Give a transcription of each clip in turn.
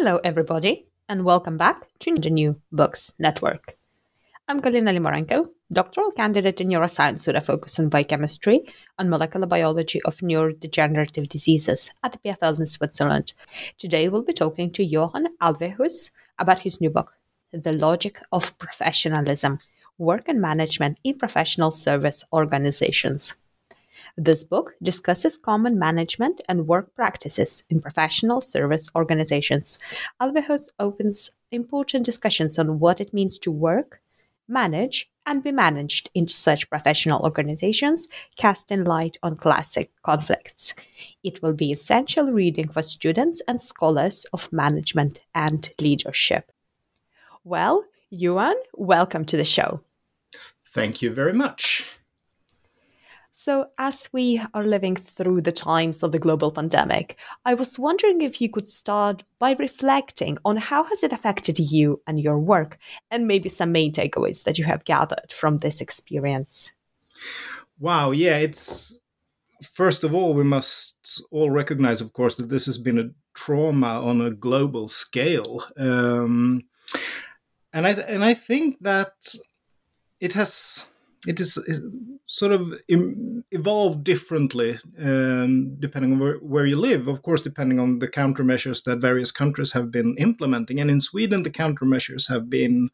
Hello, everybody, and welcome back to the New Books Network. I'm Galina Limorenko, doctoral candidate in neuroscience with a focus on biochemistry and molecular biology of neurodegenerative diseases at EPFL in Switzerland. Today, we'll be talking to Johan Alvehus about his new book, The Logic of Professionalism Work and Management in Professional Service Organizations. This book discusses common management and work practices in professional service organizations. Alvehus opens important discussions on what it means to work, manage, and be managed in such professional organizations, casting light on classic conflicts. It will be essential reading for students and scholars of management and leadership. Well, Johan, welcome to the show. Thank you very much. So, as we are living through the times of the global pandemic, I was wondering if you could start by reflecting on how has it affected you and your work, and maybe some main takeaways that you have gathered from this experience. Wow, yeah, it's first of all we must all recognize, of course, that this has been a trauma on a global scale, um, and I and I think that it has it is sort of evolve differently um, depending on where, where, you live. Of course, depending on the countermeasures that various countries have been implementing. And in Sweden, the countermeasures have been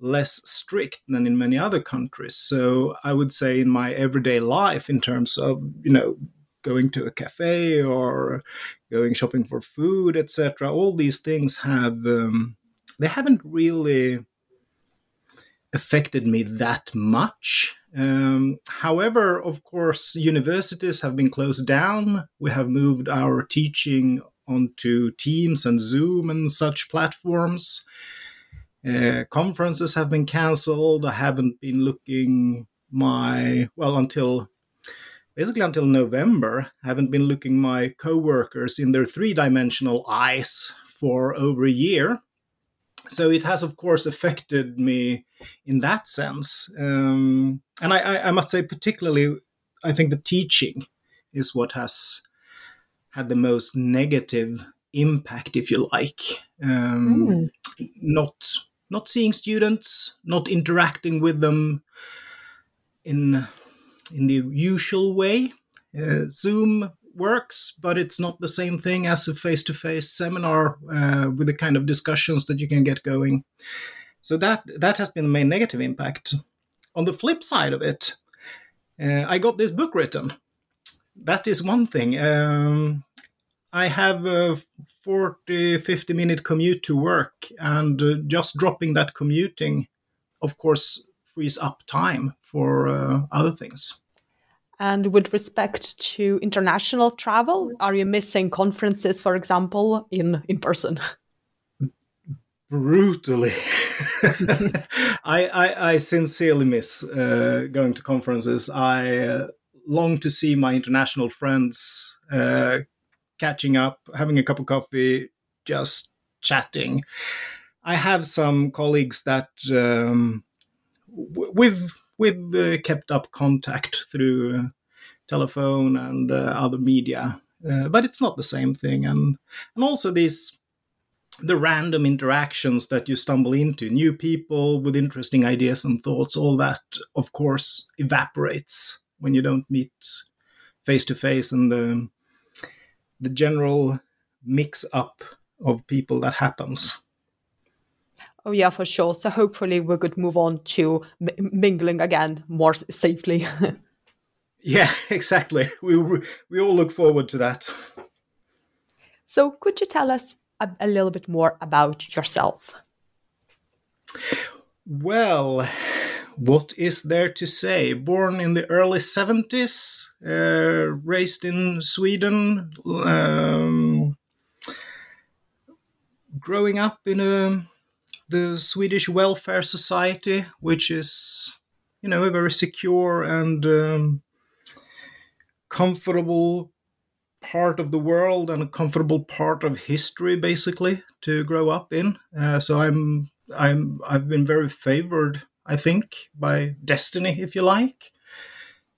less strict than in many other countries. So I would say in my everyday life, in terms of you know going to a cafe or going shopping for food, etc., all these things have um, they haven't really affected me that much. Um, however, of course, universities have been closed down. We have moved our teaching onto Teams and Zoom and such platforms. Uh, conferences have been cancelled. I haven't been looking my well until basically until November. I haven't been looking my coworkers in their three-dimensional eyes for over a year so it has of course affected me in that sense. Um, and I, I, must say particularly i think the teaching is what has had the most negative impact if you like. Um, mm. not not seeing students not interacting with them in in the usual way. Uh, zoom works, but it's not the same thing as a face to face seminar uh, with the kind of discussions that you can get going. So that that has been the main negative impact. On the flip side of it, uh, I got this book written. That is one thing. Um, I have a 40, 50 minute commute to work, and uh, just dropping that commuting, of course, frees up time for uh, other things. And with respect to international travel, are you missing conferences, for example, in, in person? Brutally. I, I, I, sincerely miss uh, going to conferences. I uh, long to see my international friends uh, catching up, having a cup of coffee, just chatting. I have some colleagues that um, we've we've uh, kept up contact through uh, telephone and uh, other media, uh, but it's not the same thing. And and also these the random interactions that you stumble into, new people with interesting ideas and thoughts, all that of course evaporates when you don't meet face to face, and the the general mix up of people that happens. Oh yeah, for sure. So hopefully we could move on to m- mingling again more safely. yeah, exactly. We we all look forward to that. So could you tell us a, a little bit more about yourself? Well, what is there to say? Born in the early 70s, uh, raised in Sweden, um, growing up in a, the Swedish welfare society, which is, you know, a very secure and um, comfortable part of the world and a comfortable part of history, basically, to grow up in. Uh, so I'm I'm I've been very favored I think, by destiny, if you like.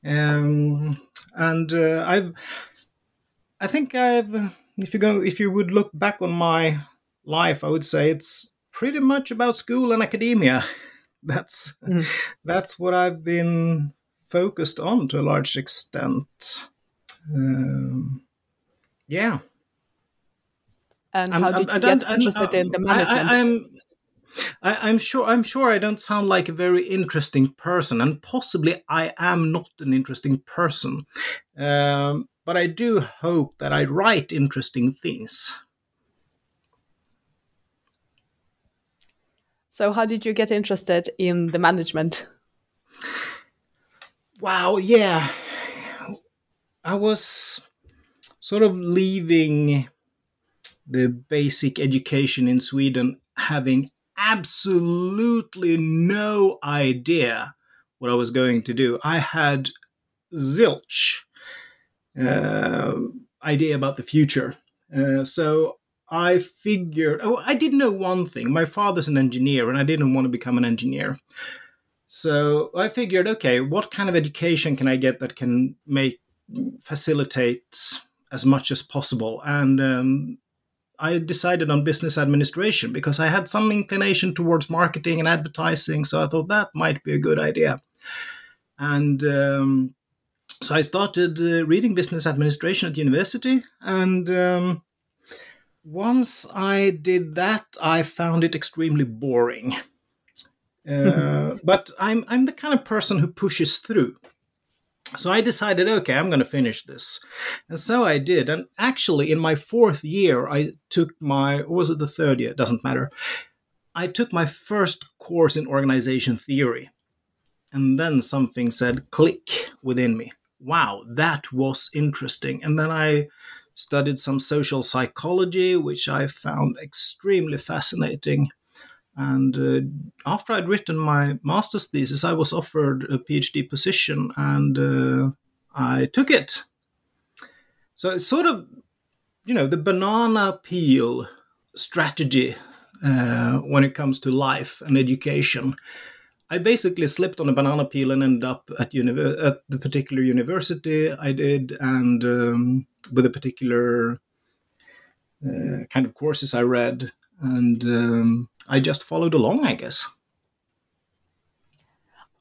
Um, and uh, I've, I think I've, if you go, if you would look back on my life, I would say it's pretty much about school and academia. That's mm. that's what I've been focused on to a large extent. Um, yeah. And how did you get interested in the management? I, I'm, I, am sure I'm sure I don't sound like a very interesting person, and possibly I am not an interesting person. Um, but I do hope that I write interesting things. So, how did you get interested in the management? Wow, yeah. I was sort of leaving the basic education in Sweden having absolutely no idea what I was going to do. I had zilch uh, idea about the future. Uh, so I figured, oh, I did know one thing. My father's an engineer, and I didn't want to become an engineer. So I figured, okay, what kind of education can I get that can make facilitate as much as possible? And um, I decided on business administration because I had some inclination towards marketing and advertising. So I thought that might be a good idea. And um, so I started uh, reading business administration at university. And um, once I did that, I found it extremely boring. Uh, but I'm I'm the kind of person who pushes through. So I decided, okay, I'm going to finish this. And so I did. And actually, in my fourth year, I took my, was it the third year? It doesn't matter. I took my first course in organization theory. And then something said click within me. Wow, that was interesting. And then I studied some social psychology, which I found extremely fascinating. And uh, after I'd written my master's thesis, I was offered a PhD position and uh, I took it. So it's sort of, you know, the banana peel strategy uh, when it comes to life and education. I basically slipped on a banana peel and ended up at, uni- at the particular university I did, and um, with a particular uh, kind of courses I read. And um, I just followed along, I guess.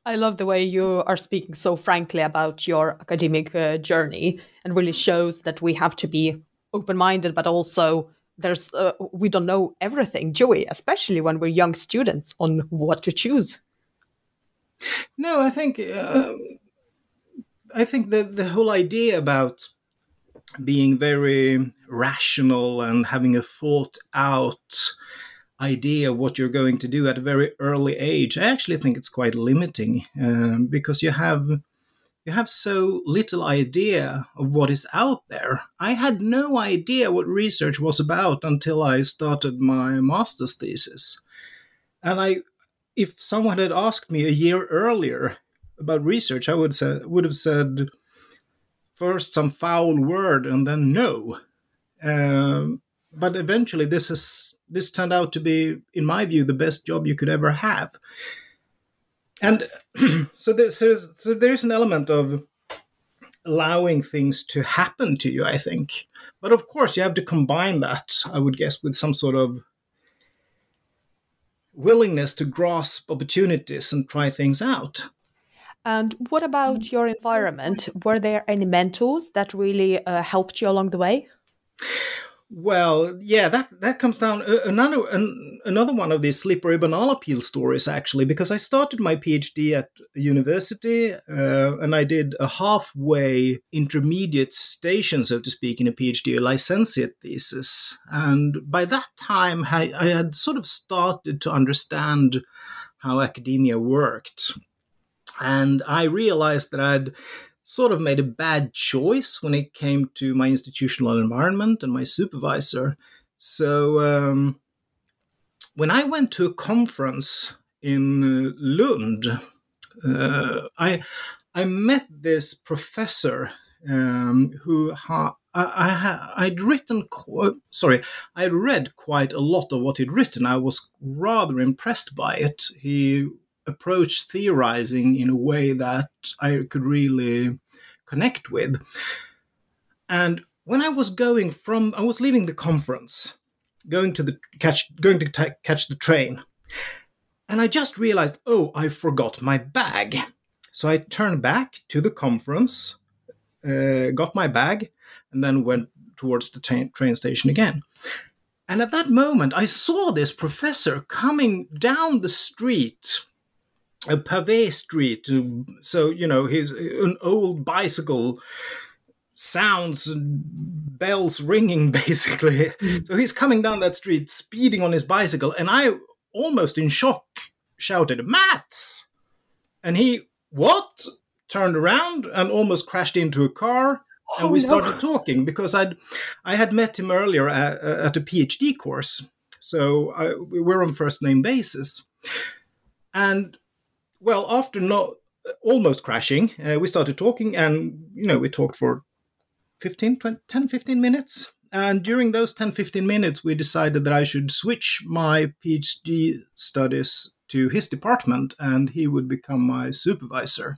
I love the way you are speaking so frankly about your academic uh, journey and really shows that we have to be open minded, but also there's uh, we don't know everything, Joey, especially when we're young students on what to choose. No, I think uh, I think that the whole idea about being very rational and having a thought out idea of what you're going to do at a very early age, I actually think it's quite limiting um, because you have you have so little idea of what is out there. I had no idea what research was about until I started my master's thesis. And I if someone had asked me a year earlier about research, I would say would have said first some foul word and then no. Um, but eventually this is this turned out to be, in my view, the best job you could ever have. And so there's, so there's an element of allowing things to happen to you, I think. But of course, you have to combine that, I would guess, with some sort of willingness to grasp opportunities and try things out. And what about your environment? Were there any mentors that really uh, helped you along the way? Well, yeah, that that comes down uh, another an, another one of these slippery banana peel stories actually, because I started my PhD at university uh, and I did a halfway intermediate station, so to speak, in a PhD, a licentiate thesis, and by that time I, I had sort of started to understand how academia worked, and I realized that I'd sort of made a bad choice when it came to my institutional environment and my supervisor. So um, when I went to a conference in uh, Lund, uh, I I met this professor um, who ha- I, I, would written, sorry, I read quite a lot of what he'd written. I was rather impressed by it. He approach theorizing in a way that I could really connect with. And when I was going from, I was leaving the conference, going to the catch, going to t- catch the train, and I just realized, oh, I forgot my bag. So I turned back to the conference, uh, got my bag, and then went towards the t- train station again. And at that moment, I saw this professor coming down the street a pavé street. So you know, his an old bicycle sounds bells ringing basically. Mm. So he's coming down that street, speeding on his bicycle, and I almost in shock shouted, "Mats!" And he what? Turned around and almost crashed into a car. And oh, we started talking because I'd I had met him earlier at, at a PhD course, so I, we were on first name basis. And well, after not almost crashing, uh, we started talking, and you know, we talked for 15, 20, 10, 15 minutes. And during those 10, 15 minutes, we decided that I should switch my PhD studies to his department and he would become my supervisor.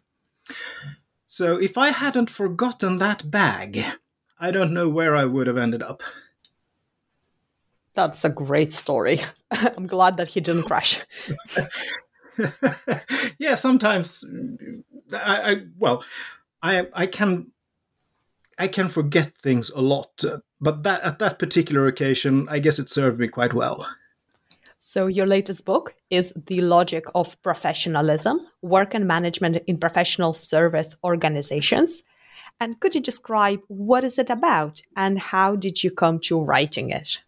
So if I hadn't forgotten that bag, I don't know where I would have ended up. That's a great story. I'm glad that he didn't crash. yeah, sometimes I, I, well, I I can I can forget things a lot, but that at that particular occasion, I guess it served me quite well. So your latest book is The Logic of Professionalism: Work and Management in Professional Service Organizations. And could you describe what is it about and how did you come to writing it?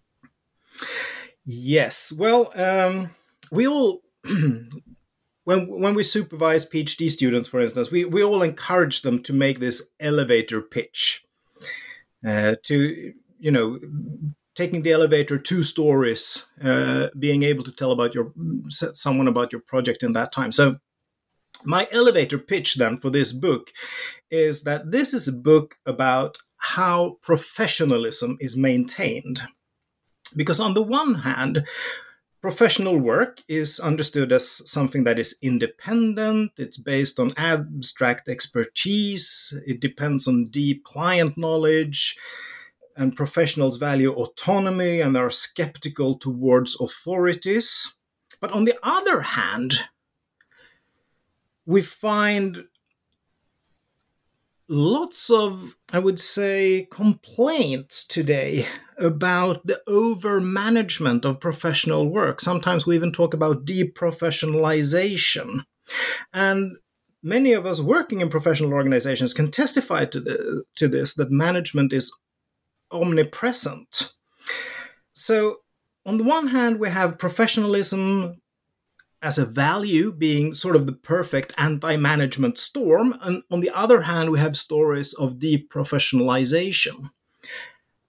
Yes, well, um, we all when when we supervise PhD students, for instance, we, we all encourage them to make this elevator pitch. Uh, to you know, taking the elevator two stories, uh, being able to tell about your someone about your project in that time. So, my elevator pitch then for this book is that this is a book about how professionalism is maintained. Because on the one hand, Professional work is understood as something that is independent, it's based on abstract expertise, it depends on deep client knowledge, and professionals value autonomy and are skeptical towards authorities. But on the other hand, we find lots of, I would say, complaints today about the over management of professional work. Sometimes we even talk about deprofessionalization. And many of us working in professional organizations can testify to, the, to this that management is omnipresent. So, on the one hand, we have professionalism as a value being sort of the perfect anti management storm. And on the other hand, we have stories of deprofessionalization.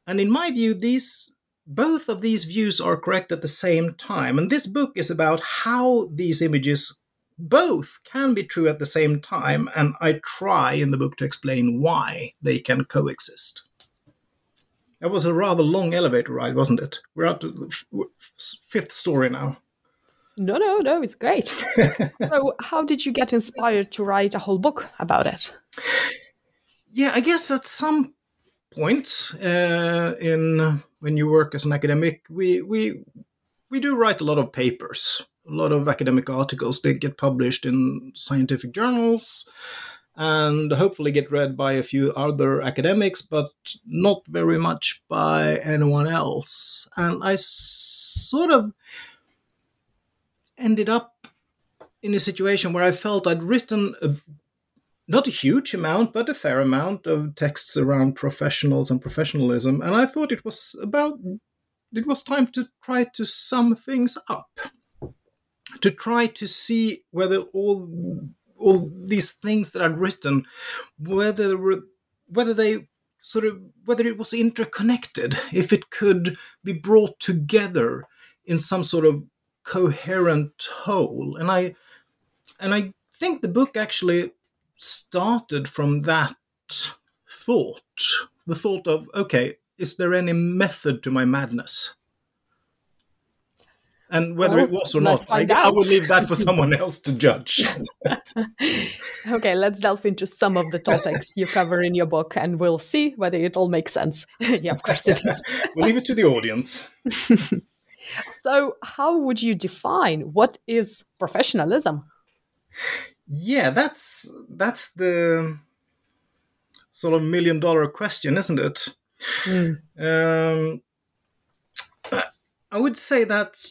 And in my view, these both of these views are correct at the same time. And this book is about how these images both can be true at the same time. And I try in the book to explain why they can coexist. That was a rather long elevator ride, wasn't it? We're at the fifth story now. No, no, no, it's great. so, how did you get inspired to write a whole book about it? Yeah, I guess at some point uh, in when you work as an academic, we we we do write a lot of papers, a lot of academic articles. They get published in scientific journals, and hopefully get read by a few other academics, but not very much by anyone else. And I sort of ended up in a situation where I felt I'd written a, not a huge amount, but a fair amount of texts around professionals and professionalism, and I thought it was about it was time to try to sum things up, to try to see whether all all these things that I'd written, whether were whether they sort of whether it was interconnected, if it could be brought together in some sort of coherent whole. And I and I think the book actually started from that thought. The thought of, okay, is there any method to my madness? And whether well, it was or not, I, I will leave that for someone else to judge. okay, let's delve into some of the topics you cover in your book and we'll see whether it all makes sense. yeah, of course it we'll leave it to the audience. so, how would you define what is professionalism? Yeah, that's that's the sort of million dollar question, isn't it? Mm. Um, I would say that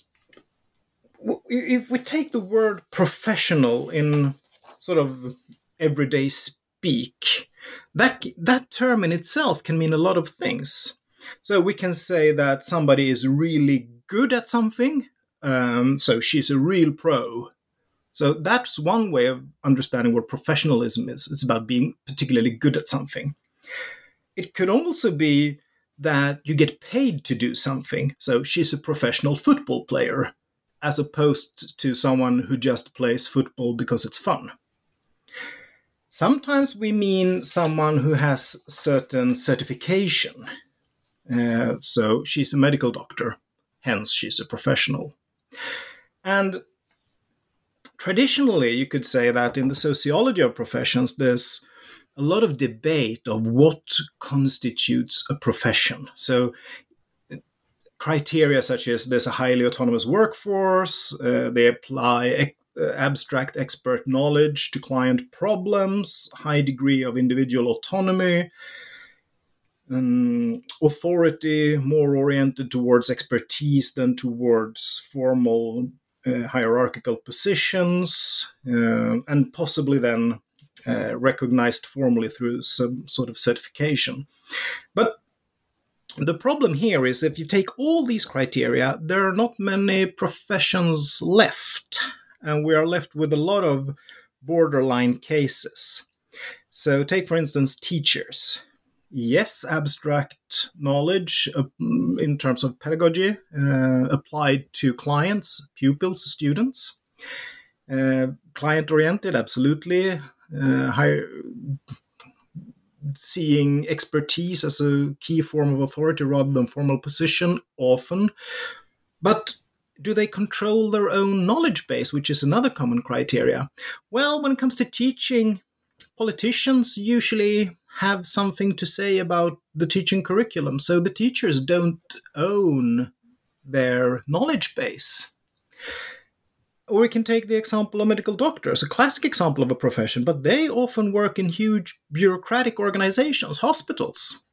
if we take the word professional in sort of everyday speak, that that term in itself can mean a lot of things. So we can say that somebody is really good at something, um, so she's a real pro. So that's one way of understanding what professionalism is. It's about being particularly good at something. It could also be that you get paid to do something. So she's a professional football player as opposed to someone who just plays football because it's fun. Sometimes we mean someone who has certain certification. Uh, so she's a medical doctor, hence, she's a professional. And traditionally, you could say that in the sociology of professions, there's a lot of debate of what constitutes a profession. So criteria such as there's a highly autonomous workforce, uh, they apply uh, abstract expert knowledge to client problems, high degree of individual autonomy, um, authority more oriented towards expertise than towards formal uh, hierarchical positions, uh, and possibly then uh, recognized formally through some sort of certification. But the problem here is if you take all these criteria, there are not many professions left, and we are left with a lot of borderline cases. So, take for instance teachers. Yes, abstract knowledge uh, in terms of pedagogy uh, applied to clients, pupils, students. Uh, client oriented, absolutely. Uh, high, seeing expertise as a key form of authority rather than formal position often. But do they control their own knowledge base, which is another common criteria? Well, when it comes to teaching, politicians usually have something to say about the teaching curriculum, so the teachers don't own their knowledge base. Or we can take the example of medical doctors, a classic example of a profession, but they often work in huge bureaucratic organizations, hospitals,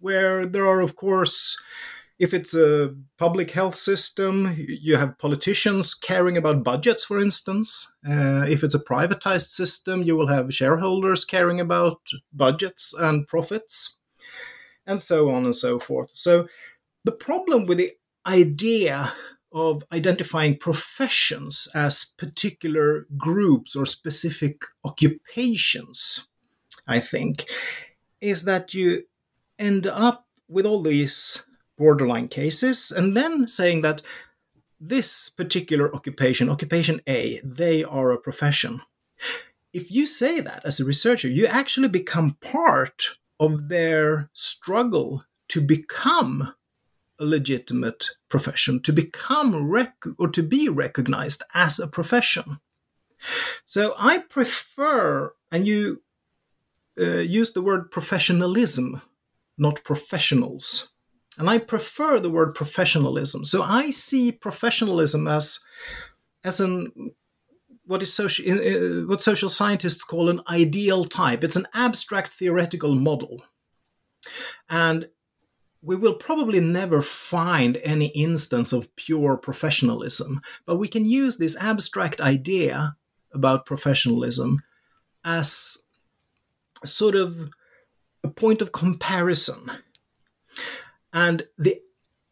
where there are, of course, if it's a public health system, you have politicians caring about budgets, for instance. Uh, if it's a privatized system, you will have shareholders caring about budgets and profits, and so on and so forth. So, the problem with the idea of identifying professions as particular groups or specific occupations, I think, is that you end up with all these borderline cases and then saying that this particular occupation, occupation A, they are a profession. If you say that as a researcher, you actually become part of their struggle to become a legitimate profession, to become rec- or to be recognized as a profession. So I prefer, and you uh, use the word professionalism, not professionals. And I prefer the word professionalism. So I see professionalism as as an what is social uh, what social scientists call an ideal type. It's an abstract theoretical model, and we will probably never find any instance of pure professionalism, but we can use this abstract idea about professionalism as sort of a point of comparison. And the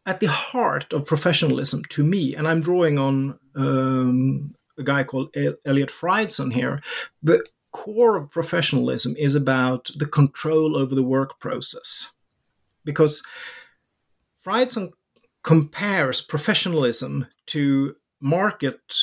at the heart of professionalism to me, and I'm drawing on um, a guy called Eliot Freidson here, the core of professionalism is about the control over the work process. Because Friedson compares professionalism to market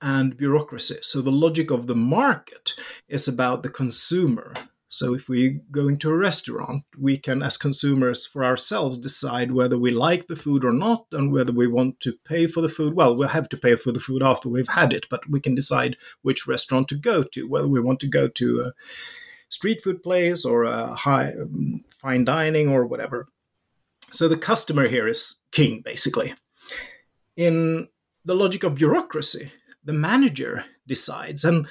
and bureaucracy. So the logic of the market is about the consumer. So if we go into a restaurant, we can, as consumers, for ourselves decide whether we like the food or not and whether we want to pay for the food. Well, we'll have to pay for the food after we've had it, but we can decide which restaurant to go to, whether we want to go to a street food place or a high fine dining or whatever. So the customer here is king, basically. In the logic of bureaucracy, the manager decides, and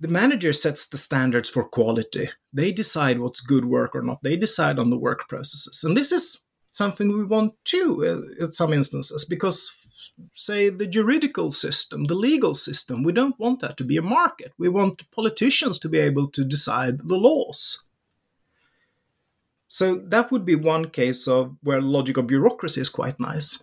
the manager sets the standards for quality. They decide what's good work or not. They decide on the work processes. And this is something we want too uh, at some instances because say the juridical system the legal system we don't want that to be a market we want politicians to be able to decide the laws so that would be one case of where logic of bureaucracy is quite nice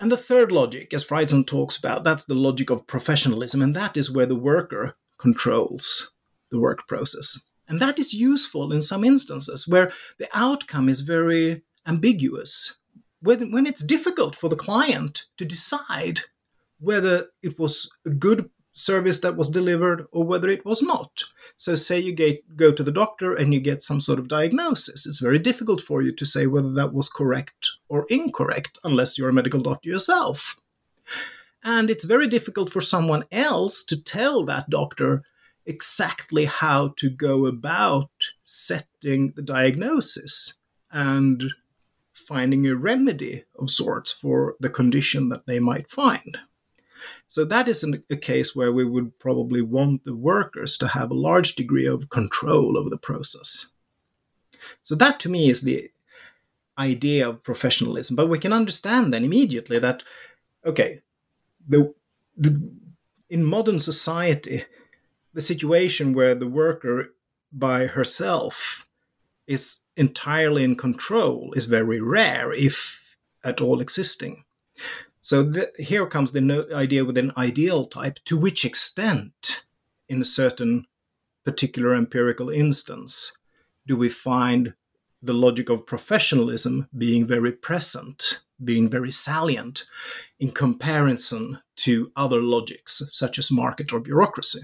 and the third logic, as Freidson talks about, that's the logic of professionalism, and that is where the worker controls the work process. And that is useful in some instances where the outcome is very ambiguous. When, when it's difficult for the client to decide whether it was a good service that was delivered or whether it was not. So, say you get, go to the doctor and you get some sort of diagnosis. It's very difficult for you to say whether that was correct or incorrect unless you're a medical doctor yourself. And it's very difficult for someone else to tell that doctor exactly how to go about setting the diagnosis and finding a remedy of sorts for the condition that they might find. So that is a case where we would probably want the workers to have a large degree of control over the process. So that to me is the idea of professionalism. But we can understand then immediately that, okay, the, the in modern society, the situation where the worker by herself is entirely in control is very rare, if at all existing. So the, here comes the no, idea with an ideal type. To which extent, in a certain particular empirical instance, do we find the logic of professionalism being very present, being very salient in comparison to other logics such as market or bureaucracy?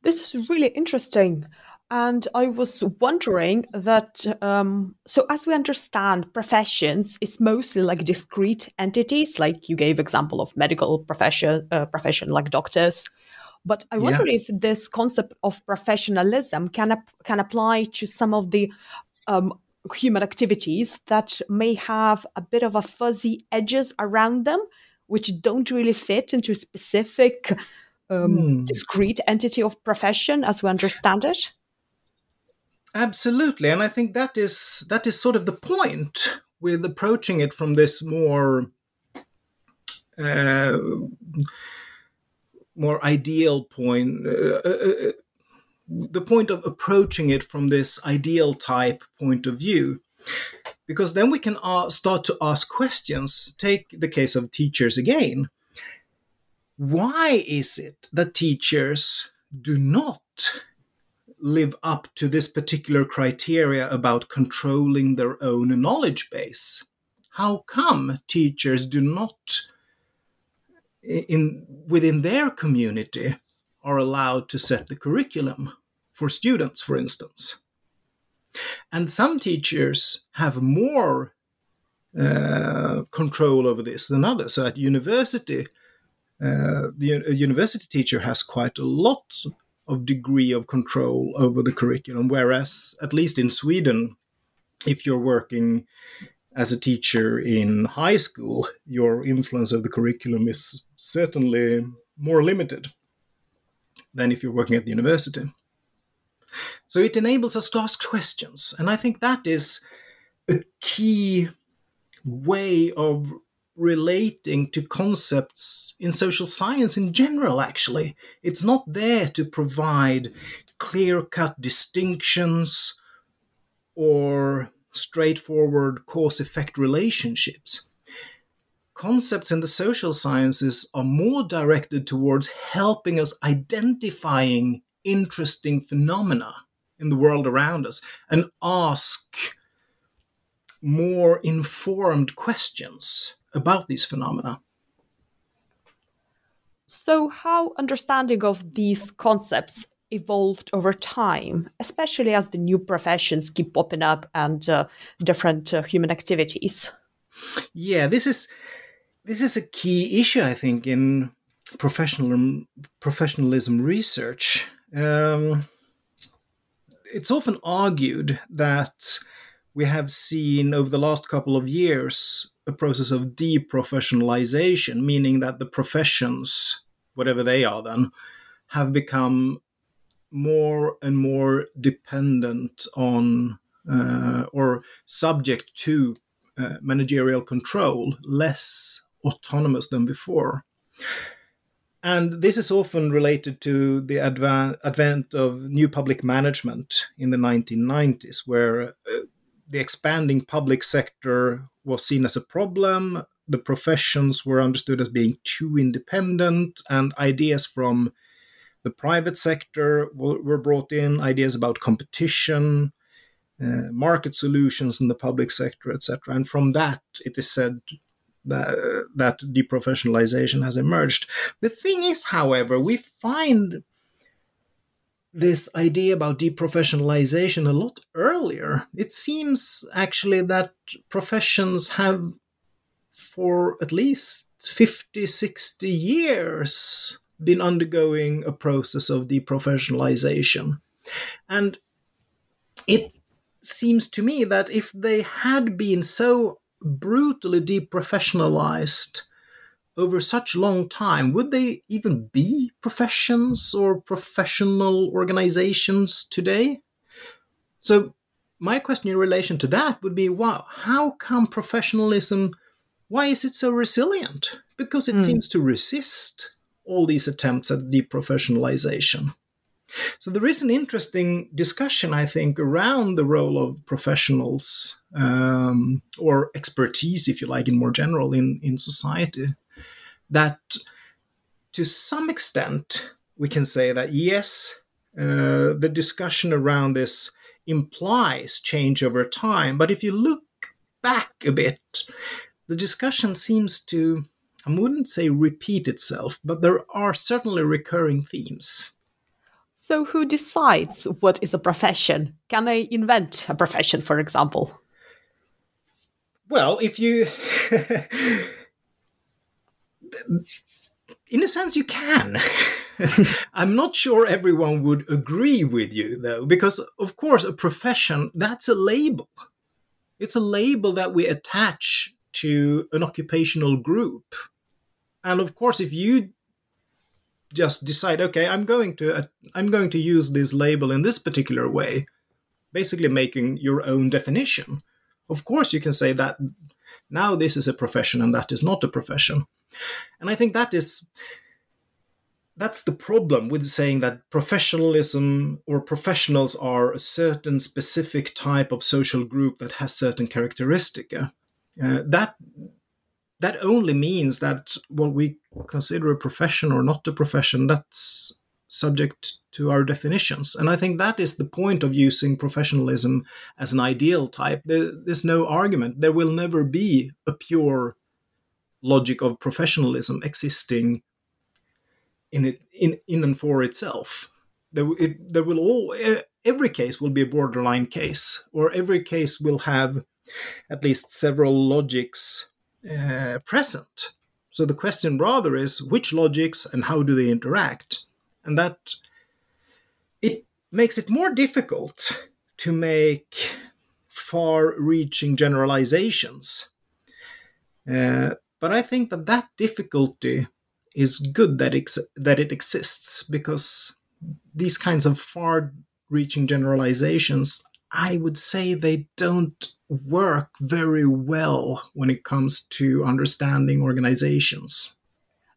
This is really interesting. And I was wondering that, um, so as we understand, professions is mostly like discrete entities, like you gave example of medical profession, uh, profession like doctors. But I wonder yeah. if this concept of professionalism can ap- can apply to some of the um, human activities that may have a bit of a fuzzy edges around them, which don't really fit into a specific um, hmm. discrete entity of profession as we understand it. Absolutely, and I think that is that is sort of the point with approaching it from this more uh, more ideal point. Uh, uh, uh, the point of approaching it from this ideal type point of view, because then we can uh, start to ask questions. Take the case of teachers again. Why is it that teachers do not live up to this particular criteria about controlling their own knowledge base? How come teachers do not, in, within their community, are allowed to set the curriculum for students, for instance? And some teachers have more uh, control over this than others. So at university, uh, the university teacher has quite a lot of degree of control over the curriculum. Whereas, at least in Sweden, if you're working as a teacher in high school, your influence of the curriculum is certainly more limited than if you're working at the university. So it enables us to ask questions. And I think that is a key way of relating to concepts in social science in general, actually. It's not there to provide clear cut distinctions or straightforward cause effect relationships. Concepts in the social sciences are more directed towards helping us identifying interesting phenomena in the world around us and ask more informed questions about these phenomena. So, how understanding of these concepts evolved over time, especially as the new professions keep popping up and uh, different uh, human activities? Yeah, this is this is a key issue, I think, in professional professionalism research. Um, it's often argued that we have seen over the last couple of years a process of deprofessionalization, meaning that the professions, whatever they are, then have become more and more dependent on uh, or subject to uh, managerial control, less autonomous than before. And this is often related to the advent of new public management in the 1990s, where uh, the expanding public sector was seen as a problem. The professions were understood as being too independent, and ideas from the private sector were brought in, ideas about competition, uh, market solutions in the public sector, etc. And from that, it is said that, that deprofessionalization has emerged. The thing is, however, we find this idea about deprofessionalization a lot earlier. It seems actually that professions have, for at least 50, 60 years, been undergoing a process of deprofessionalization. And it seems to me that if they had been so brutally deprofessionalized over such a long time, would they even be professions or professional organizations today? So, my question in relation to that would be wow, how come professionalism, why is it so resilient? Because it mm. seems to resist all these attempts at deprofessionalization. So there is an interesting discussion, I think, around the role of professionals um, or expertise, if you like, in more general in, in society. That to some extent, we can say that yes, uh, the discussion around this implies change over time. But if you look back a bit, the discussion seems to I wouldn't say repeat itself, but there are certainly recurring themes. So, who decides what is a profession? Can I invent a profession, for example? Well, if you. in a sense, you can. I'm not sure everyone would agree with you, though, because, of course, a profession, that's a label. It's a label that we attach to an occupational group. And of course, if you just decide, okay, I'm going to uh, I'm going to use this label in this particular way, basically making your own definition. Of course, you can say that now this is a profession and that is not a profession. And I think that is that's the problem with saying that professionalism or professionals are a certain specific type of social group that has certain characteristic. Uh, that that only means that what we consider a profession or not a profession that's subject to our definitions. And i think that is the point of using professionalism as an ideal type. There, there's no argument. There will never be a pure logic of professionalism existing in it in in and for itself. There, it, there will all every case will be a borderline case or every case will have at least several logics uh, present. So the question rather is which logics and how do they interact? And that it makes it more difficult to make far reaching generalizations. Uh, but I think that that difficulty is good that, ex- that it exists because these kinds of far reaching generalizations, I would say they don't work very well when it comes to understanding organizations.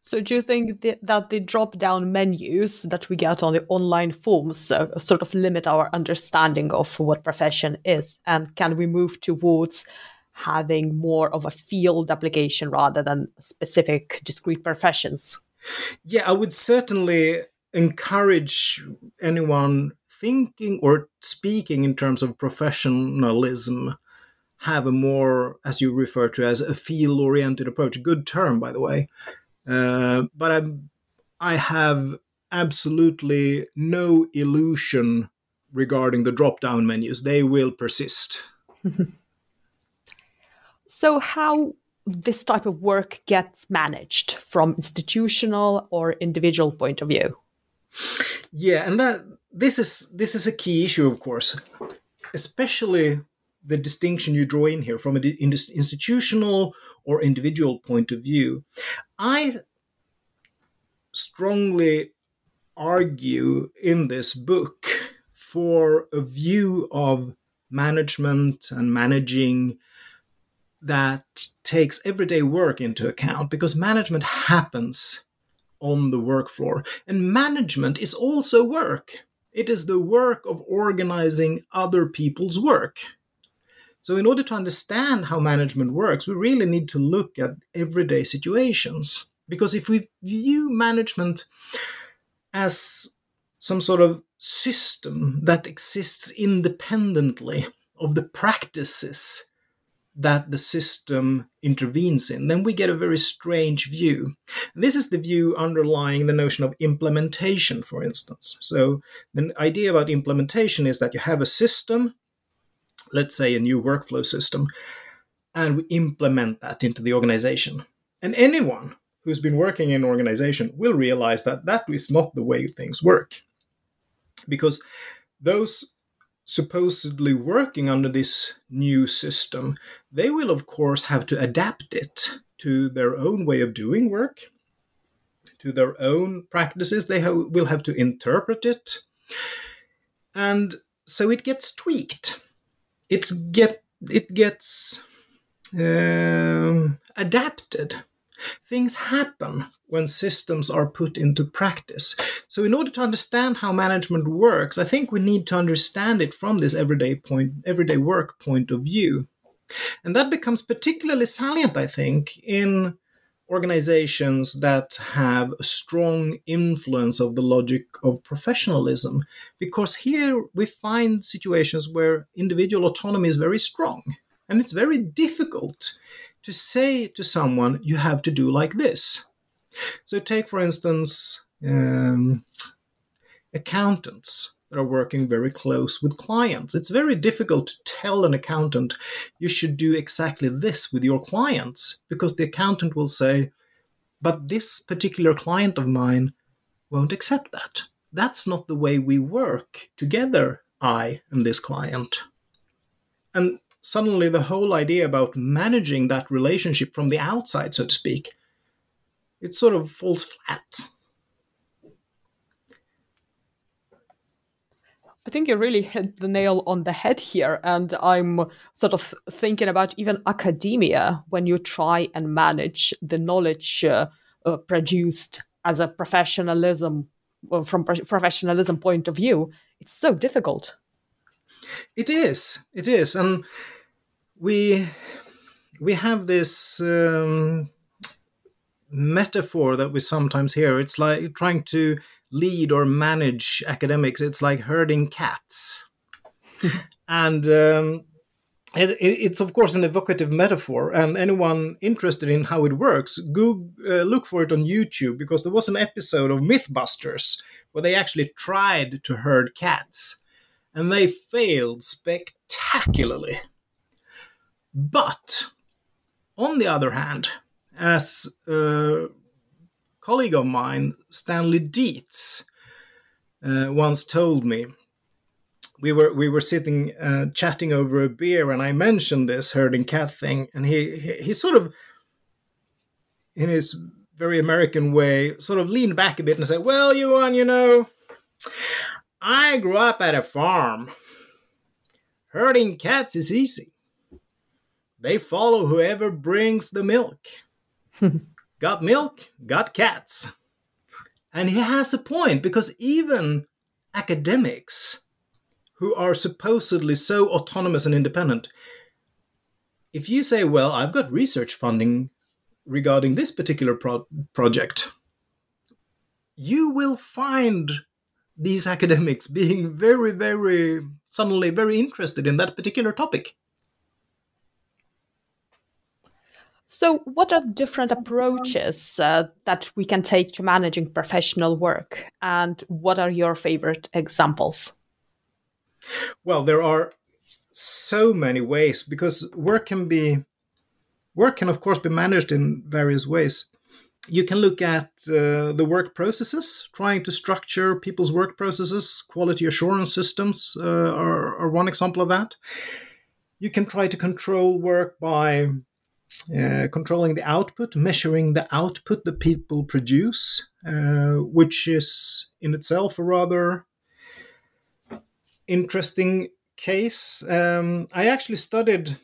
So, do you think that the drop down menus that we get on the online forms uh, sort of limit our understanding of what profession is? And can we move towards having more of a field application rather than specific discrete professions? Yeah, I would certainly encourage anyone thinking or speaking in terms of professionalism have a more, as you refer to as a field oriented approach. Good term, by the way. Uh, but I, I have absolutely no illusion regarding the drop down menus. They will persist. so, how this type of work gets managed from institutional or individual point of view? Yeah, and that this is this is a key issue, of course, especially the distinction you draw in here from an institutional or individual point of view. I strongly argue in this book for a view of management and managing that takes everyday work into account because management happens on the work floor. And management is also work. It is the work of organizing other people's work. So, in order to understand how management works, we really need to look at everyday situations. Because if we view management as some sort of system that exists independently of the practices that the system intervenes in, then we get a very strange view. This is the view underlying the notion of implementation, for instance. So, the idea about implementation is that you have a system let's say, a new workflow system, and we implement that into the organization. And anyone who's been working in an organization will realize that that is not the way things work. Because those supposedly working under this new system, they will, of course, have to adapt it to their own way of doing work, to their own practices. They will have to interpret it. And so it gets tweaked it's get it gets um, adapted. Things happen when systems are put into practice. So, in order to understand how management works, I think we need to understand it from this everyday point, everyday work point of view, and that becomes particularly salient, I think, in organizations that have a strong influence of the logic of professionalism because here we find situations where individual autonomy is very strong and it's very difficult to say to someone you have to do like this so take for instance um, accountants that are working very close with clients. It's very difficult to tell an accountant you should do exactly this with your clients because the accountant will say, but this particular client of mine won't accept that. That's not the way we work together, I and this client. And suddenly the whole idea about managing that relationship from the outside, so to speak, it sort of falls flat. I think you really hit the nail on the head here. And I'm sort of thinking about even academia when you try and manage the knowledge uh, uh, produced as a professionalism, uh, from pro- professionalism point of view. It's so difficult. It is. It is. And we, we have this um, metaphor that we sometimes hear. It's like trying to lead or manage academics, it's like herding cats. and um, it, it's of course an evocative metaphor, and anyone interested in how it works, go uh, look for it on YouTube because there was an episode of MythBusters where they actually tried to herd cats, and they failed spectacularly. But on the other hand, as a colleague of mine, Stanley Deetz, uh, once told me we were we were sitting uh, chatting over a beer, and I mentioned this herding cat thing, and he, he he sort of in his very American way sort of leaned back a bit and said, "Well, Johan, you know, I grew up at a farm. Herding cats is easy. They follow whoever brings the milk. got milk, got cats." And he has a point because even academics who are supposedly so autonomous and independent, if you say, well, I've got research funding regarding this particular pro- project, you will find these academics being very, very suddenly very interested in that particular topic. So, what are different approaches uh, that we can take to managing professional work, and what are your favorite examples? Well, there are so many ways because work can be work can of course be managed in various ways. You can look at uh, the work processes, trying to structure people's work processes. Quality assurance systems uh, are, are one example of that. You can try to control work by uh, controlling the output, measuring the output that people produce, uh, which is in itself a rather interesting case. Um, I actually studied,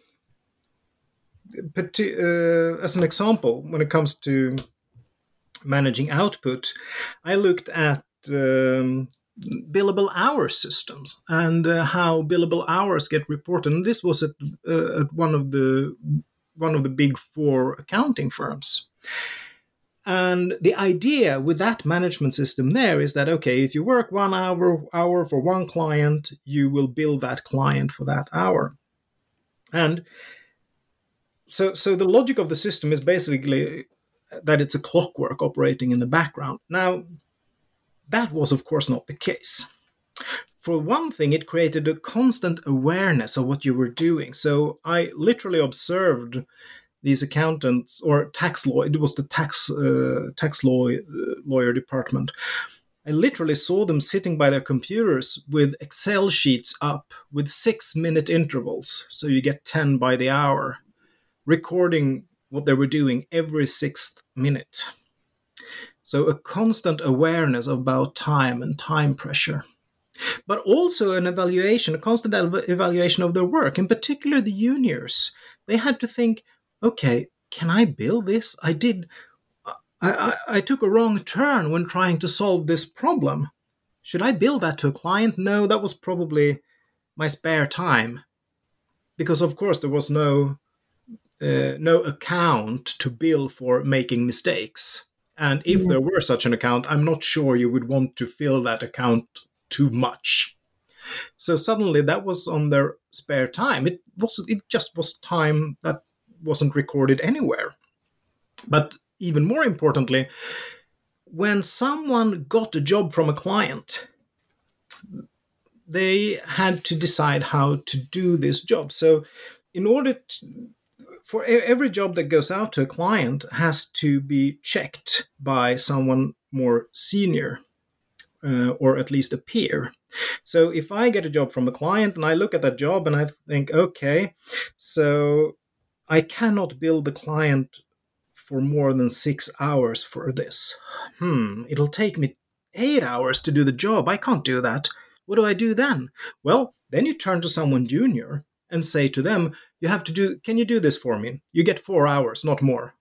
uh, as an example, when it comes to managing output, I looked at um, billable hour systems and uh, how billable hours get reported. And this was at, uh, at one of the one of the big four accounting firms. And the idea with that management system there is that okay, if you work one hour hour for one client, you will bill that client for that hour. And so so the logic of the system is basically that it's a clockwork operating in the background. Now, that was of course not the case for one thing, it created a constant awareness of what you were doing. So I literally observed these accountants or tax law. It was the tax uh, tax law uh, lawyer department. I literally saw them sitting by their computers with Excel sheets up with six minute intervals. So you get 10 by the hour, recording what they were doing every sixth minute. So a constant awareness about time and time pressure but also an evaluation, a constant evaluation of their work, in particular the juniors. They had to think, okay, can I build this? I did. I, I, I took a wrong turn when trying to solve this problem. Should I build that to a client? No, that was probably my spare time, because of course there was no uh, no account to bill for making mistakes. And if there were such an account, I'm not sure you would want to fill that account too much. So suddenly that was on their spare time. It was it just was time that wasn't recorded anywhere. But even more importantly, when someone got a job from a client, they had to decide how to do this job. So in order to, for every job that goes out to a client has to be checked by someone more senior uh, or at least a peer. So if I get a job from a client and I look at that job and I think, okay, so I cannot bill the client for more than six hours for this. Hmm, it'll take me eight hours to do the job. I can't do that. What do I do then? Well, then you turn to someone junior and say to them, you have to do, can you do this for me? You get four hours, not more.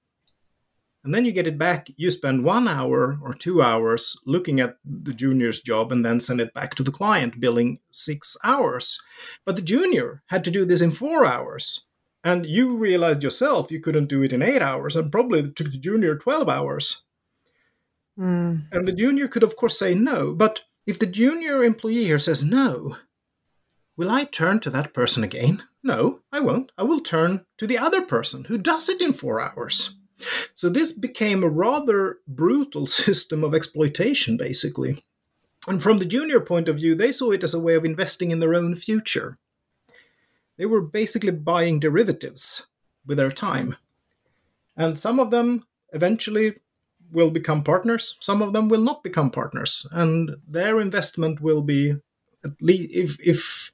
And then you get it back. You spend one hour or two hours looking at the junior's job and then send it back to the client billing six hours. But the junior had to do this in four hours. And you realized yourself you couldn't do it in eight hours and probably it took the junior 12 hours. Mm. and the junior could of course say no. But if the junior employee here says no will i turn to that person again no i won't i will turn to the other person who does it in four hours so this became a rather brutal system of exploitation, basically. And from the junior point of view, they saw it as a way of investing in their own future. They were basically buying derivatives with their time. And some of them eventually will become partners, some of them will not become partners, and their investment will be At least if if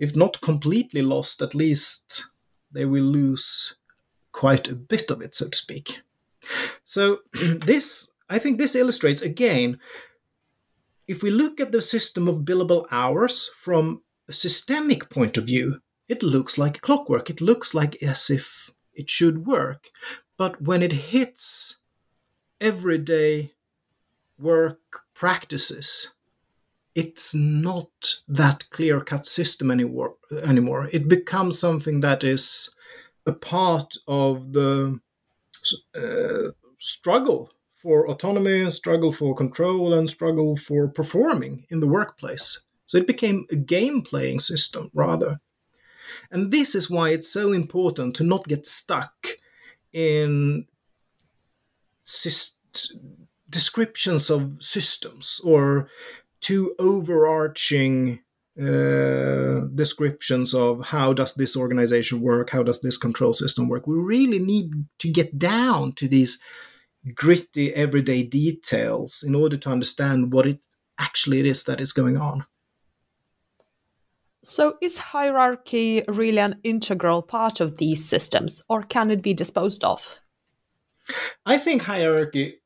if not completely lost, at least they will lose quite a bit of it, so to speak. So this I think this illustrates again if we look at the system of billable hours from a systemic point of view, it looks like clockwork. It looks like as if it should work. But when it hits everyday work practices, it's not that clear cut system anymore, anymore. It becomes something that is a part of the uh, struggle for autonomy, struggle for control, and struggle for performing in the workplace. So it became a game playing system rather. And this is why it's so important to not get stuck in descriptions of systems or too overarching uh, descriptions of how does this organization work how does this control system work we really need to get down to these gritty everyday details in order to understand what it actually it is that is going on. So, is hierarchy really an integral part of these systems, or can it be disposed of? I think hierarchy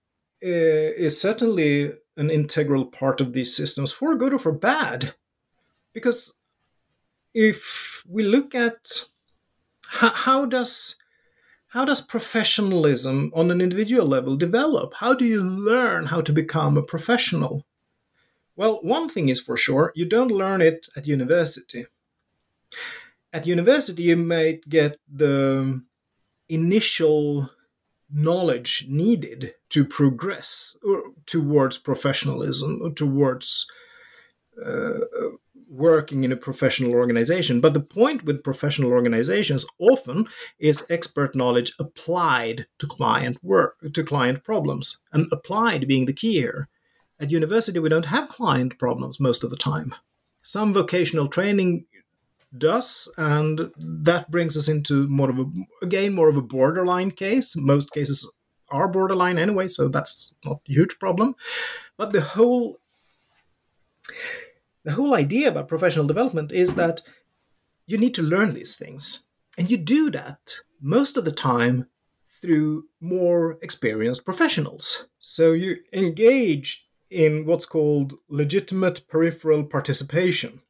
uh, is certainly an integral part of these systems, for good or for bad. Because if we look at how, how does how does professionalism on an individual level develop? How do you learn how to become a professional? Well, one thing is for sure you don't learn it at university. At university, you might get the initial knowledge needed to progress towards professionalism, towards uh, working in a professional organization. But the point with professional organizations often is expert knowledge applied to client work, to client problems, and applied being the key here. At university, we don't have client problems most of the time. Some vocational training does, and that brings us into more of a, again, more of a borderline case. Most cases are borderline anyway, so that's not a huge problem. But the whole the whole idea about professional development is that you need to learn these things. And you do that most of the time through more experienced professionals. So you engage in what's called legitimate peripheral participation.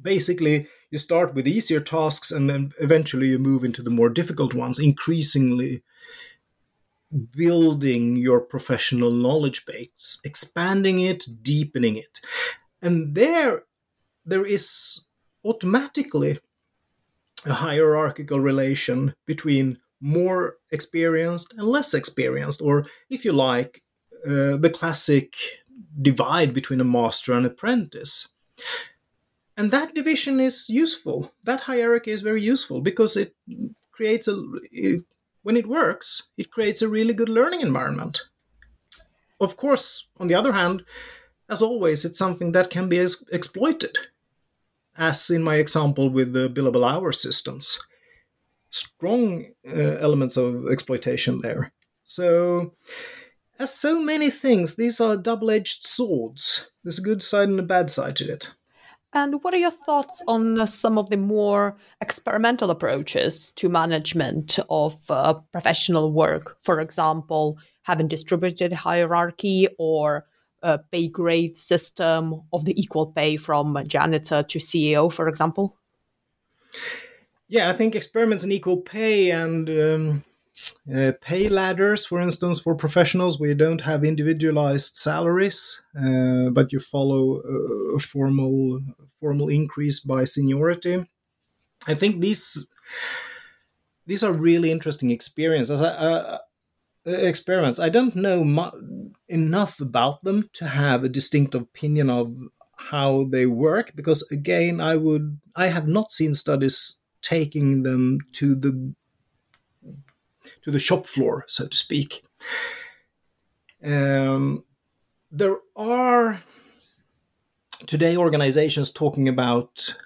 Basically, you start with easier tasks and then eventually you move into the more difficult ones, increasingly building your professional knowledge base, expanding it, deepening it. And there there is automatically a hierarchical relation between more experienced and less experienced or if you like uh, the classic divide between a master and apprentice. And that division is useful. That hierarchy is very useful because it creates a it, when it works it creates a really good learning environment of course on the other hand as always, it's something that can be ex- exploited, as in my example with the billable hour systems. Strong uh, elements of exploitation there. So, as so many things, these are double edged swords. There's a good side and a bad side to it. And what are your thoughts on uh, some of the more experimental approaches to management of uh, professional work? For example, having distributed hierarchy or a pay grade system of the equal pay from janitor to CEO, for example? Yeah, I think experiments in equal pay and um, uh, pay ladders, for instance, for professionals, we don't have individualized salaries, uh, but you follow a formal formal increase by seniority. I think these these are really interesting experiences. Uh, experiments. I don't know mu- enough about them to have a distinct opinion of how they work because again I would I have not seen studies taking them to the to the shop floor so to speak. Um, there are today organizations talking about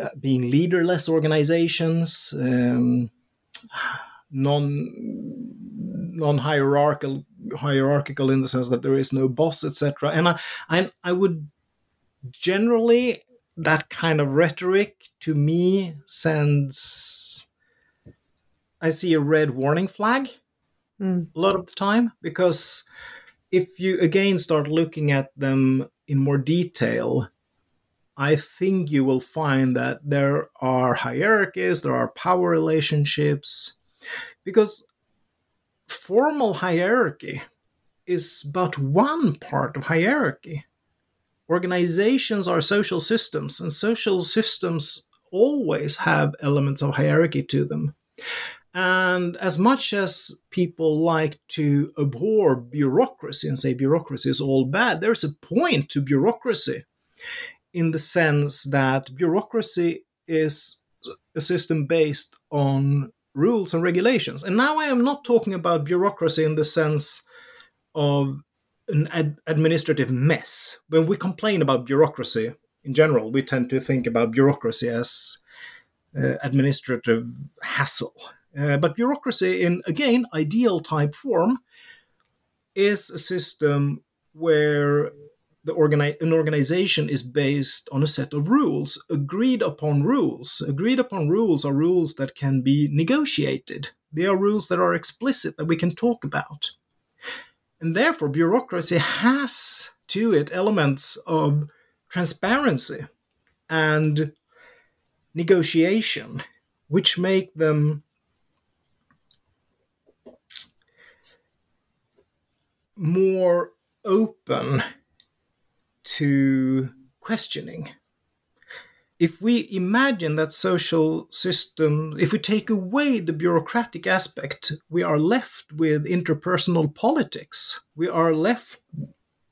uh, being leaderless organizations, um, non non-hierarchical hierarchical in the sense that there is no boss etc and I, I i would generally, that kind of rhetoric to me sends. I see a red warning flag Mm. a lot of the time because if you again start looking at them in more detail, I think you will find that there are hierarchies, there are power relationships, because formal hierarchy is but one part of hierarchy. Organizations are social systems, and social systems always have elements of hierarchy to them. And as much as people like to abhor bureaucracy and say bureaucracy is all bad, there's a point to bureaucracy in the sense that bureaucracy is a system based on rules and regulations. And now I am not talking about bureaucracy in the sense of an ad- administrative mess. When we complain about bureaucracy in general, we tend to think about bureaucracy as uh, administrative hassle. Uh, but bureaucracy, in again ideal type form, is a system where the organi- an organization is based on a set of rules, agreed upon rules. Agreed upon rules are rules that can be negotiated. They are rules that are explicit that we can talk about. And therefore, bureaucracy has to it elements of transparency and negotiation, which make them more open to questioning. If we imagine that social system, if we take away the bureaucratic aspect, we are left with interpersonal politics. We are left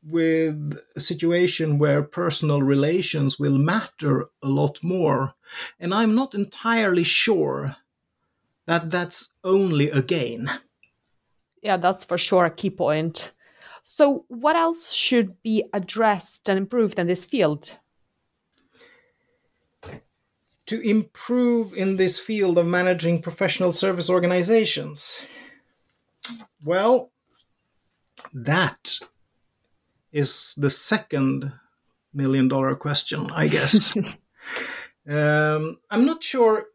with a situation where personal relations will matter a lot more. And I'm not entirely sure that that's only a gain. Yeah, that's for sure a key point. So, what else should be addressed and improved in this field? To improve in this field of managing professional service organizations? Well, that is the second million dollar question, I guess. um, I'm not sure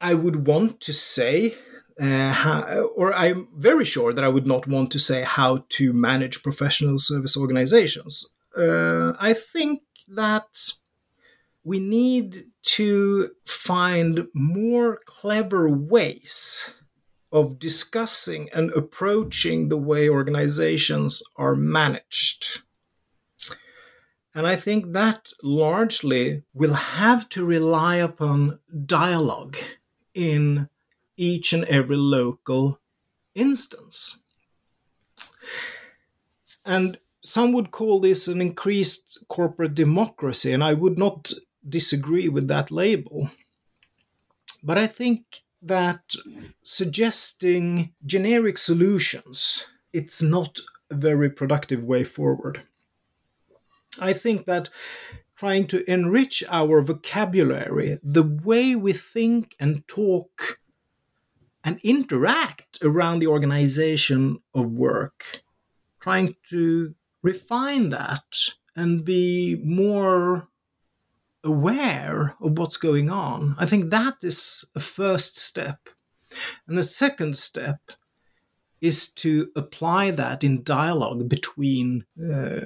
I would want to say uh, how, or I'm very sure that I would not want to say how to manage professional service organizations. Uh, I think that we need to find more clever ways of discussing and approaching the way organizations are managed. And I think that largely will have to rely upon dialogue in each and every local instance. And some would call this an increased corporate democracy, and I would not disagree with that label. But I think that suggesting generic solutions it's not a very productive way forward. I think that trying to enrich our vocabulary, the way we think and talk and interact around the organization of work, trying to refine that and be more aware of what's going on. I think that is a first step. And the second step is to apply that in dialogue between uh,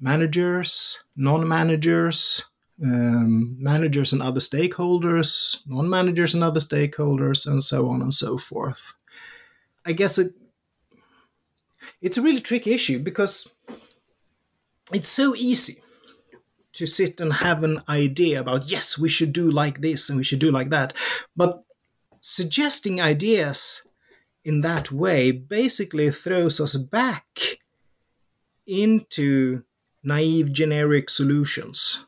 managers, non managers, um, managers and other stakeholders, non managers and other stakeholders, and so on and so forth. I guess it, it's a really tricky issue because it's so easy to sit and have an idea about, yes, we should do like this and we should do like that. But suggesting ideas in that way basically throws us back into naive generic solutions.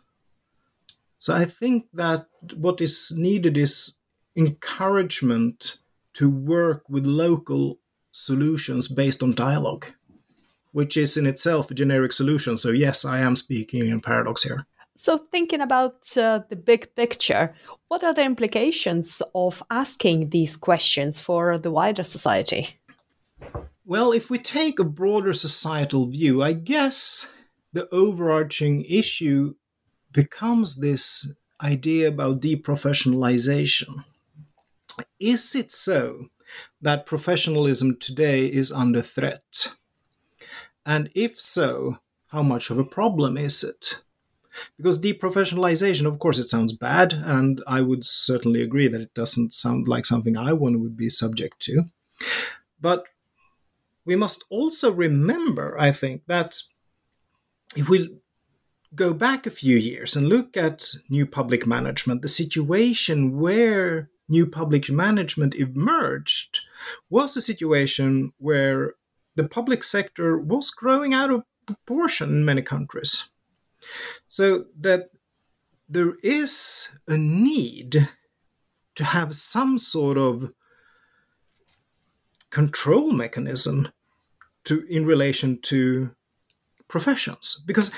So I think that what is needed is encouragement to work with local solutions based on dialogue, which is in itself a generic solution. So, yes, I am speaking in paradox here. So, thinking about uh, the big picture, what are the implications of asking these questions for the wider society? Well, if we take a broader societal view, I guess the overarching issue becomes this idea about deprofessionalization. Is it so that professionalism today is under threat? And if so, how much of a problem is it? Because deprofessionalization, of course, it sounds bad, and I would certainly agree that it doesn't sound like something I want would be subject to. But we must also remember, I think, that if we go back a few years and look at new public management, the situation where new public management emerged was a situation where the public sector was growing out of proportion in many countries. So that there is a need to have some sort of control mechanism to in relation to professions because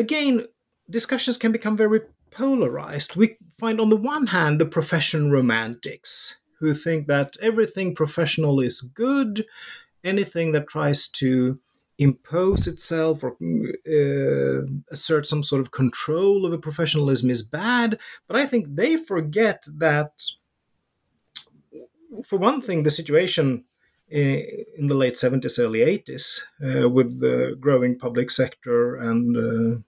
again discussions can become very polarized. We find on the one hand the profession romantics who think that everything professional is good. Anything that tries to impose itself or uh, assert some sort of control over professionalism is bad. But i think they forget that for one thing the situation in the late 70s, early 80s, uh, with the growing public sector and uh,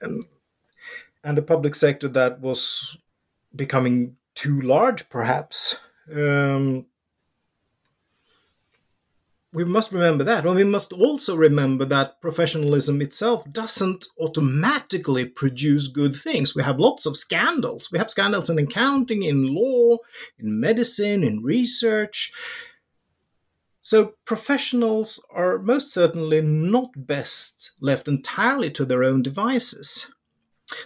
and and a public sector that was becoming too large, perhaps. Um, we must remember that. And we must also remember that professionalism itself doesn't automatically produce good things. We have lots of scandals. We have scandals in accounting, in law, in medicine, in research. So professionals are most certainly not best left entirely to their own devices.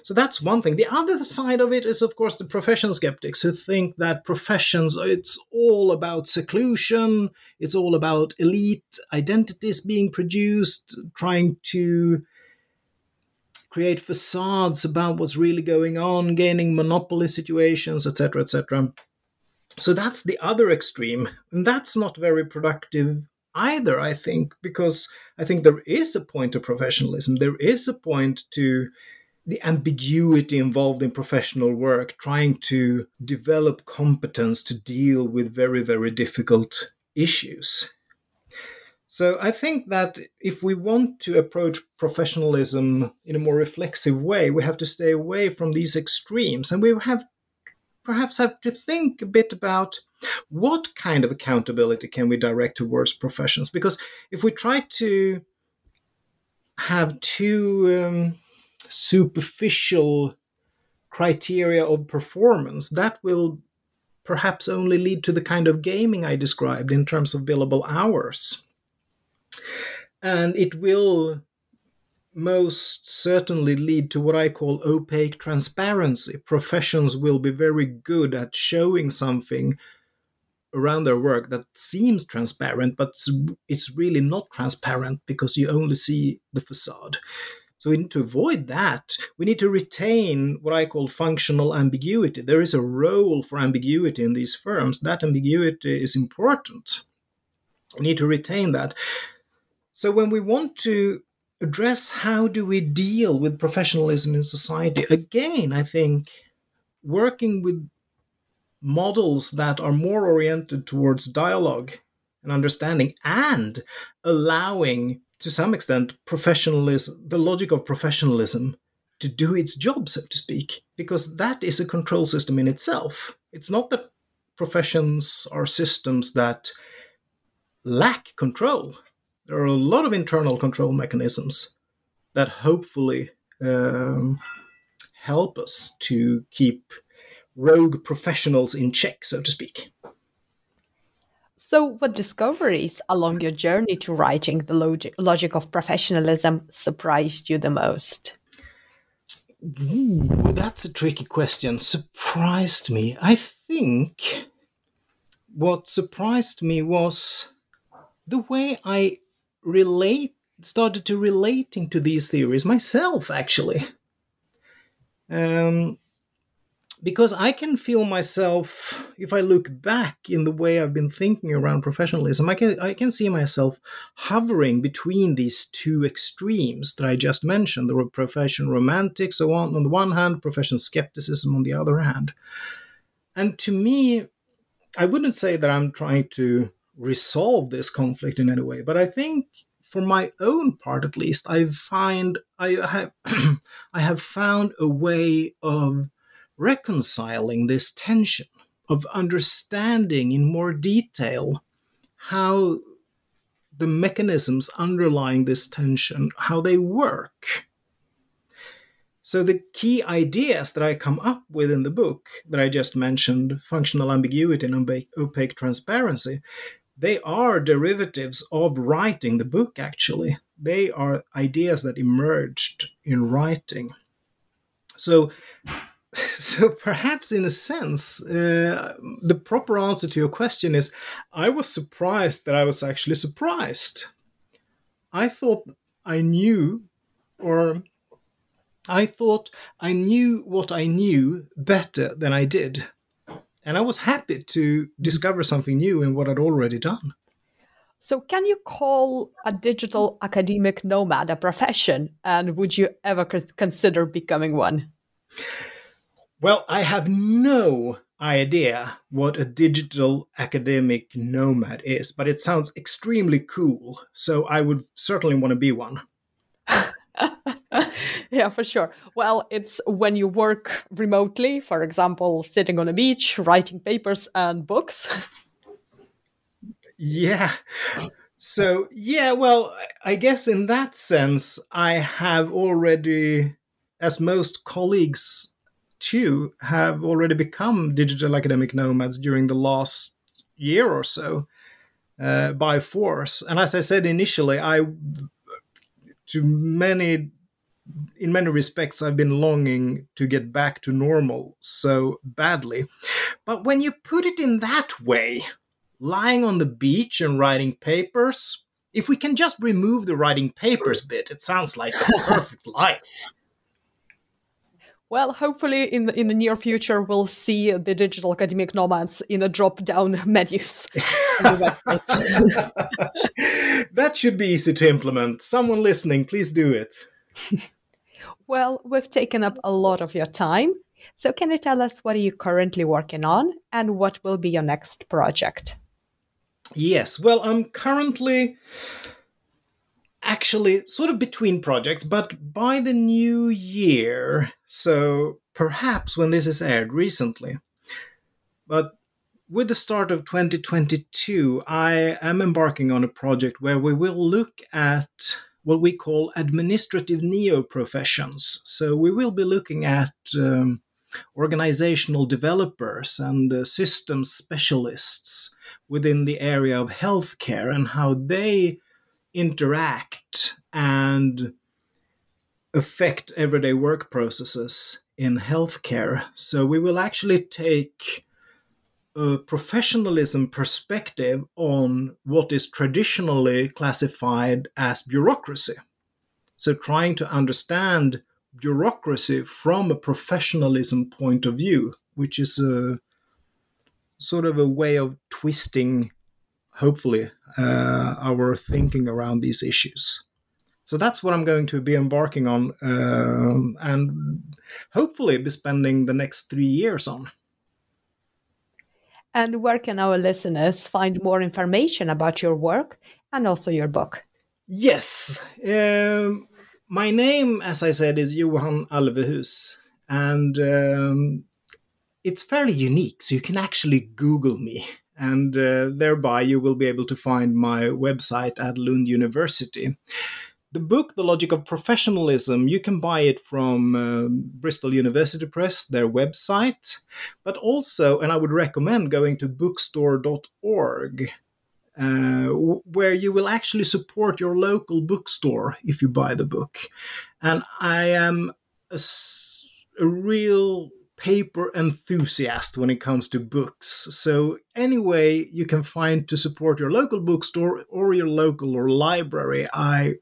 So that's one thing. The other side of it is, of course, the profession skeptics who think that professions, it's all about seclusion, it's all about elite identities being produced, trying to create facades about what's really going on, gaining monopoly situations, etc., etc. So that's the other extreme. And that's not very productive either, I think, because I think there is a point to professionalism. There is a point to the ambiguity involved in professional work, trying to develop competence to deal with very, very difficult issues. So I think that if we want to approach professionalism in a more reflexive way, we have to stay away from these extremes and we have perhaps have to think a bit about what kind of accountability can we direct towards professions? Because if we try to have too um, superficial criteria of performance that will perhaps only lead to the kind of gaming i described in terms of billable hours. And it will most certainly lead to what I call opaque transparency. Professions will be very good at showing something around their work that seems transparent, but it's really not transparent because you only see the facade. So we need to avoid that. We need to retain what I call functional ambiguity. There is a role for ambiguity in these firms. That ambiguity is important. We need to retain that. So when we want to address how do we deal with professionalism in society? Again i think working with models that are more oriented towards dialogue and understanding and allowing to some extent professionalism the logic of professionalism to do its job so to speak because that is a control system in itself. It's not that professions are systems that lack control there are a lot of internal control mechanisms that hopefully um, help us to keep rogue professionals in check, so to speak. So, what discoveries along your journey to writing the logic, logic of professionalism surprised you the most? Ooh, that's a tricky question. Surprised me. I think what surprised me was the way I relate started to relating to these theories myself actually um, because I can feel myself, if I look back in the way I've been thinking around professionalism, I can I can see myself hovering between these two extremes that I just mentioned: the profession romantics on on the one hand, profession skepticism on the other hand. And to me, I wouldn't say that I'm trying to resolve this conflict in any way, but I think for my own part at least, I find I have I have found a way of reconciling this tension, of understanding in more detail how the mechanisms underlying this tension, how they work. So the key ideas that I come up with in the book that I just mentioned, functional ambiguity and opaque transparency, they are derivatives of writing the book, actually. They are ideas that emerged in writing. So, so perhaps in a sense, uh, the proper answer to your question is I was surprised that I was actually surprised. I thought I knew, or I thought I knew what I knew better than I did. And I was happy to discover something new in what I'd already done. So, can you call a digital academic nomad a profession? And would you ever consider becoming one? Well, I have no idea what a digital academic nomad is, but it sounds extremely cool. So, I would certainly want to be one. yeah, for sure. Well, it's when you work remotely, for example, sitting on a beach, writing papers and books. yeah. So, yeah, well, I guess in that sense, I have already, as most colleagues too, have already become digital academic nomads during the last year or so uh, by force. And as I said initially, I to many in many respects I've been longing to get back to normal so badly. But when you put it in that way, lying on the beach and writing papers, if we can just remove the writing papers bit, it sounds like a perfect life. Well, hopefully, in the, in the near future, we'll see the digital academic nomads in a drop-down menus. that should be easy to implement. Someone listening, please do it. Well, we've taken up a lot of your time. So, can you tell us what are you currently working on, and what will be your next project? Yes. Well, I'm currently actually sort of between projects, but by the new year, so perhaps when this is aired recently. But with the start of 2022, I am embarking on a project where we will look at what we call administrative neo professions. So we will be looking at um, organizational developers and uh, systems specialists within the area of healthcare and how they interact and affect everyday work processes in healthcare. So we will actually take a professionalism perspective on what is traditionally classified as bureaucracy. So trying to understand bureaucracy from a professionalism point of view, which is a sort of a way of twisting hopefully, uh, our thinking around these issues. So that's what I'm going to be embarking on um, and hopefully be spending the next three years on. And where can our listeners find more information about your work and also your book? Yes. Um, my name, as I said, is Johan Alvehus. And um, it's fairly unique, so you can actually Google me and uh, thereby you will be able to find my website at Lund University. The book, The Logic of Professionalism, you can buy it from uh, Bristol University Press, their website, but also, and I would recommend going to bookstore.org. Uh, where you will actually support your local bookstore if you buy the book. And I am a, a real paper enthusiast when it comes to books. So, any way you can find to support your local bookstore or your local or library, I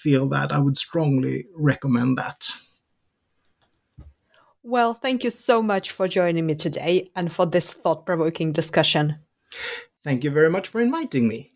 feel that I would strongly recommend that. Well, thank you so much for joining me today and for this thought provoking discussion. Thank you very much for inviting me.